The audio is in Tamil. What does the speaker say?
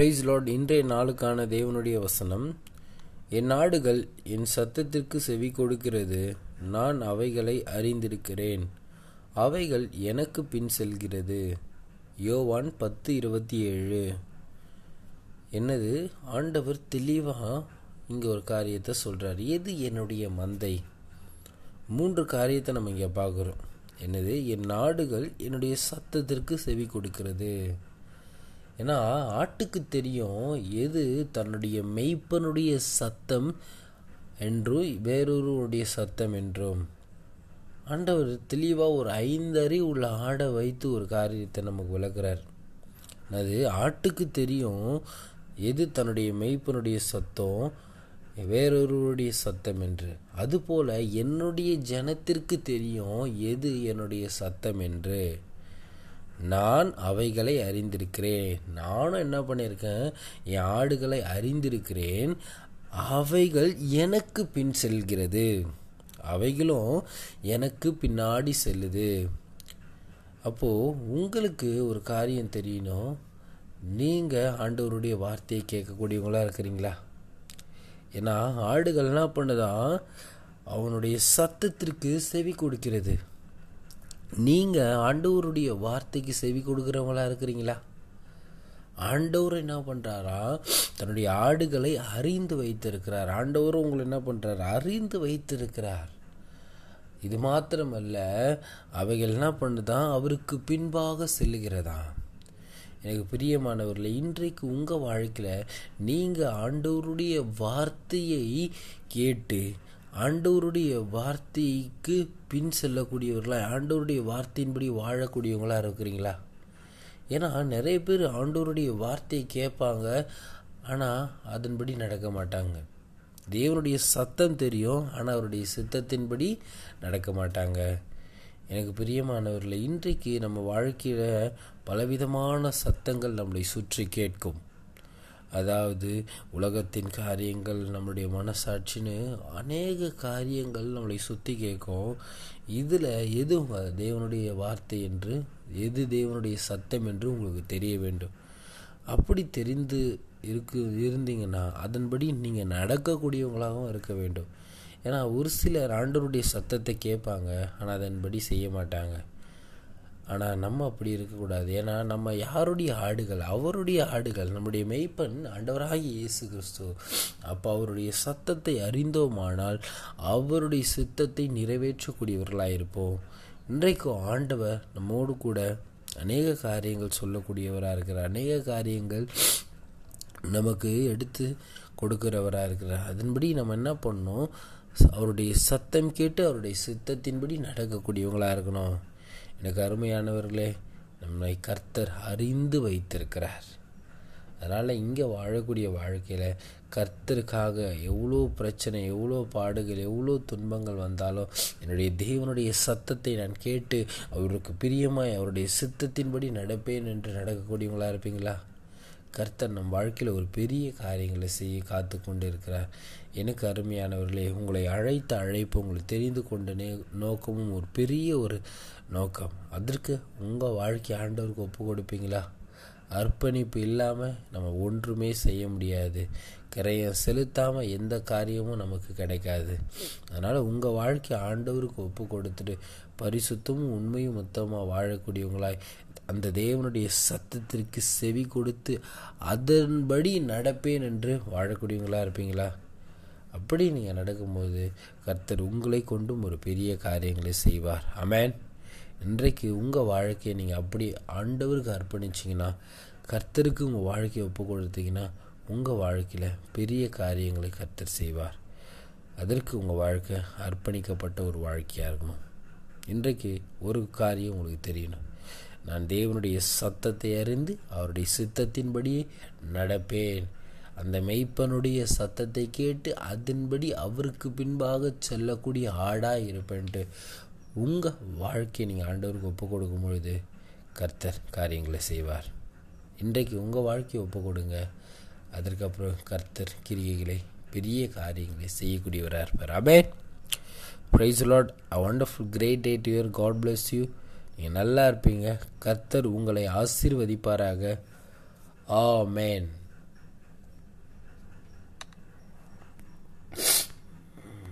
பிரைஸ் லார்ட் இன்றைய நாளுக்கான தேவனுடைய வசனம். என் நாடுகள் என் சத்தத்திற்கு செவி கொடுக்கிறது. நான் அவைகளை அறிந்திருக்கிறேன். அவைகள் எனக்கு பின் செல்கிறது. யோவான் பத்து இருபத்தி ஏழு. என்னது? ஆண்டவர் தெளிவாக இங்கே ஒரு காரியத்தை சொல்கிறார் எது என்னுடைய மந்தை? மூன்று காரியத்தை நம்ம இங்கே பார்க்குறோம். என்னது? என் நாடுகள் என்னுடைய சத்தத்திற்கு செவி கொடுக்கிறது. ஏன்னா ஆட்டுக்கு தெரியும் எது தன்னுடைய மெய்ப்பனுடைய சத்தம் என்றும் வேறொருவருடைய சத்தம் என்றும். ஆண்டவர் தெளிவாக ஒரு ஐந்தறி உள்ள ஆடை வைத்து ஒரு காரியத்தை நமக்கு விளக்குறார். அது ஆட்டுக்கு தெரியும் எது தன்னுடைய மெய்ப்பனுடைய சத்தம் வேறொருவருடைய சத்தம் என்று. அதுபோல் என்னுடைய ஜனத்திற்கு தெரியும் எது என்னுடைய சத்தம் என்று. நான் அவைகளை அறிந்திருக்கிறேன். நானும் என்ன பண்ணியிருக்கேன்? என் ஆடுகளை அறிந்திருக்கிறேன். அவைகள் எனக்கு பின் செல்கிறது. அவைகளும் எனக்கு பின்னாடி செல்லுது. அப்போது உங்களுக்கு ஒரு காரியம் தெரியணும். நீங்கள் ஆண்டவருடைய வார்த்தையை கேட்கக்கூடியவங்களா இருக்கிறீங்களா? ஏன்னா ஆடுகள் என்ன பண்ணுதான்? அவனுடைய சத்தத்திற்கு செவி கொடுக்கிறது. நீங்கள் ஆண்டவருடைய வார்த்தைக்கு செவி கொடுக்குறவங்களா இருக்கிறீங்களா? ஆண்டவர் என்ன பண்ணுறாரா தன்னுடைய ஆடுகளை அறிந்து வைத்திருக்கிறார். ஆண்டவர் உங்களை என்ன பண்ணுறார் அறிந்து வைத்திருக்கிறார். இது மாத்திரமல்ல அவைகள் என்ன பண்ணுதான் அவருக்கு பின்பாக செல்லுகிறதா? எனக்கு பிரியமானவர்களே இன்றைக்கு உங்கள் வாழ்க்கையில் நீங்கள் ஆண்டவருடைய வார்த்தையை கேட்டு ஆண்டவருடைய வார்த்தைக்கு பின் செல்லக்கூடியவர்களா ஆண்டவருடைய வார்த்தையின்படி வாழக்கூடியவங்களா இருக்கிறீங்களா? ஏன்னா நிறைய பேர் ஆண்டவருடைய வார்த்தையை கேட்பாங்க ஆனால் அதன்படி நடக்க மாட்டாங்க. தேவனுடைய சத்தம் தெரியும் ஆனால் அவருடைய சித்தத்தின்படி நடக்க மாட்டாங்க. எனக்கு பிரியமானவர்களை இன்றைக்கு நம்ம வாழ்க்கையில் பலவிதமான சத்தங்கள் நம்மளை சுற்றி கேட்கும். அதாவது உலகத்தின் காரியங்கள் நம்முடைய மனசாட்சின்னு அநேக காரியங்கள் நம்மளை சுற்றி கேட்கும். இதில் எது தேவனுடைய வார்த்தை என்று எது தேவனுடைய சத்தம் என்று உங்களுக்கு தெரிய வேண்டும். அப்படி தெரிந்து இருக்கு இருந்தீங்கன்னா அதன்படி நீங்கள் நடக்கக்கூடியவங்களாகவும் இருக்க வேண்டும். ஏன்னா ஒரு சிலர் ஆண்டவருடைய சத்தத்தை கேட்பாங்க ஆனால் அதன்படி செய்ய மாட்டாங்க. ஆனால் நம்ம அப்படி இருக்கக்கூடாது ஏன்னா நம்ம யாருடைய ஆடுகள்? அவருடைய ஆடுகள். நம்முடைய மெய்ப்பன் ஆண்டவராகி இயேசு கிறிஸ்து. அப்போ அவருடைய சத்தத்தை அறிந்தோமானால் அவருடைய சித்தத்தை நிறைவேற்றக்கூடியவர்களாக இருப்போம் இன்றைக்கும் ஆண்டவர் நம்மோடு கூட அநேக காரியங்கள் சொல்லக்கூடியவராக இருக்கிறார். அநேக காரியங்கள் நமக்கு எடுத்து கொடுக்கிறவராக இருக்கிறார். அதன்படி நம்ம என்ன பண்ணணும்? அவருடைய சத்தம் கேட்டு அவருடைய சித்தத்தின்படி நடக்கக்கூடியவங்களாக இருக்கணும். எனக்கு அருமையானவர்களே நம்மை கர்த்தர் அறிந்து வைத்திருக்கிறார். அதனால் இங்கே வாழக்கூடிய வாழ்க்கையில் கர்த்தருக்காக எவ்வளோ பிரச்சனை எவ்வளோ பாடுகள் எவ்வளோ துன்பங்கள் வந்தாலும் என்னுடைய தேவனுடைய சத்தத்தை நான் கேட்டு அவருக்கு பிரியமாய் அவருடைய சித்தத்தின்படி நடப்பேன் என்று நடக்கக்கூடியவங்களா இருப்பீங்களா? கர்த்தர் நம் வாழ்க்கையில் ஒரு பெரிய காரியங்களை செய்ய காத்து கொண்டு இருக்கிறார் எனக்கு அருமையானவர்களே உங்களை அழைத்த அழைப்பு உங்களுக்கு தெரிந்து கொண்ட நே நோக்கமும் ஒரு பெரிய ஒரு நோக்கம். அதற்கு உங்கள் வாழ்க்கை ஆண்டவருக்கு ஒப்பு கொடுப்பீங்களா அர்ப்பணிப்பு இல்லாமல் நம்ம ஒன்றுமே செய்ய முடியாது. கரையம் செலுத்தாமல் எந்த காரியமும் நமக்கு கிடைக்காது. அதனால் உங்கள் வாழ்க்கை ஆண்டவருக்கு ஒப்பு கொடுத்துட்டு பரிசுத்தமும் உண்மையும் மொத்தமாக வாழக்கூடியவங்களாய் அந்த தேவனுடைய சத்தத்திற்கு செவி கொடுத்து அதன்படி நடப்பேன் என்று வாழக்கூடியவங்களா இருப்பீங்களா? அப்படி நீங்கள் நடக்கும்போது கர்த்தர் உங்களை கொண்டும் ஒரு பெரிய காரியங்களை செய்வார். அமேன் இன்றைக்கு உங்கள் வாழ்க்கையை நீங்கள் அப்படி ஆண்டவருக்கு அர்ப்பணிச்சிங்கன்னா கர்த்தருக்கு உங்கள் வாழ்க்கையை ஒப்பு கொடுத்தீங்கன்னா உங்கள் வாழ்க்கையில் பெரிய காரியங்களை கர்த்தர் செய்வார். அதற்கு உங்கள் வாழ்க்கை அர்ப்பணிக்கப்பட்ட ஒரு வாழ்க்கையாக இருக்கணும். இன்றைக்கு ஒரு காரியம் உங்களுக்கு தெரியணும். நான் தேவனுடைய சத்தத்தை அறிந்து அவருடைய சித்தத்தின்படியே நடப்பேன். அந்த மெய்ப்பனுடைய சத்தத்தை கேட்டு அதன்படி அவருக்கு பின்பாக செல்லக்கூடிய ஆடாக இருப்பேன்ட்டு உங்கள் வாழ்க்கையை நீங்கள் ஆண்டவருக்கு ஒப்பு கொடுக்கும் பொழுது கர்த்தர் காரியங்களை செய்வார். இன்றைக்கு உங்கள் வாழ்க்கையை ஒப்பு கொடுங்க அதற்கப்புறம் கர்த்தர் கிரிகைகளை பெரிய காரியங்களை செய்யக்கூடியவராக இருப்பார் Abe praise Lord a wonderful great day to your God bless you நீங்கள் நல்லா இருப்பீங்க. கர்த்தர் உங்களை ஆசீர்வதிப்பாராக. ஆ மேன்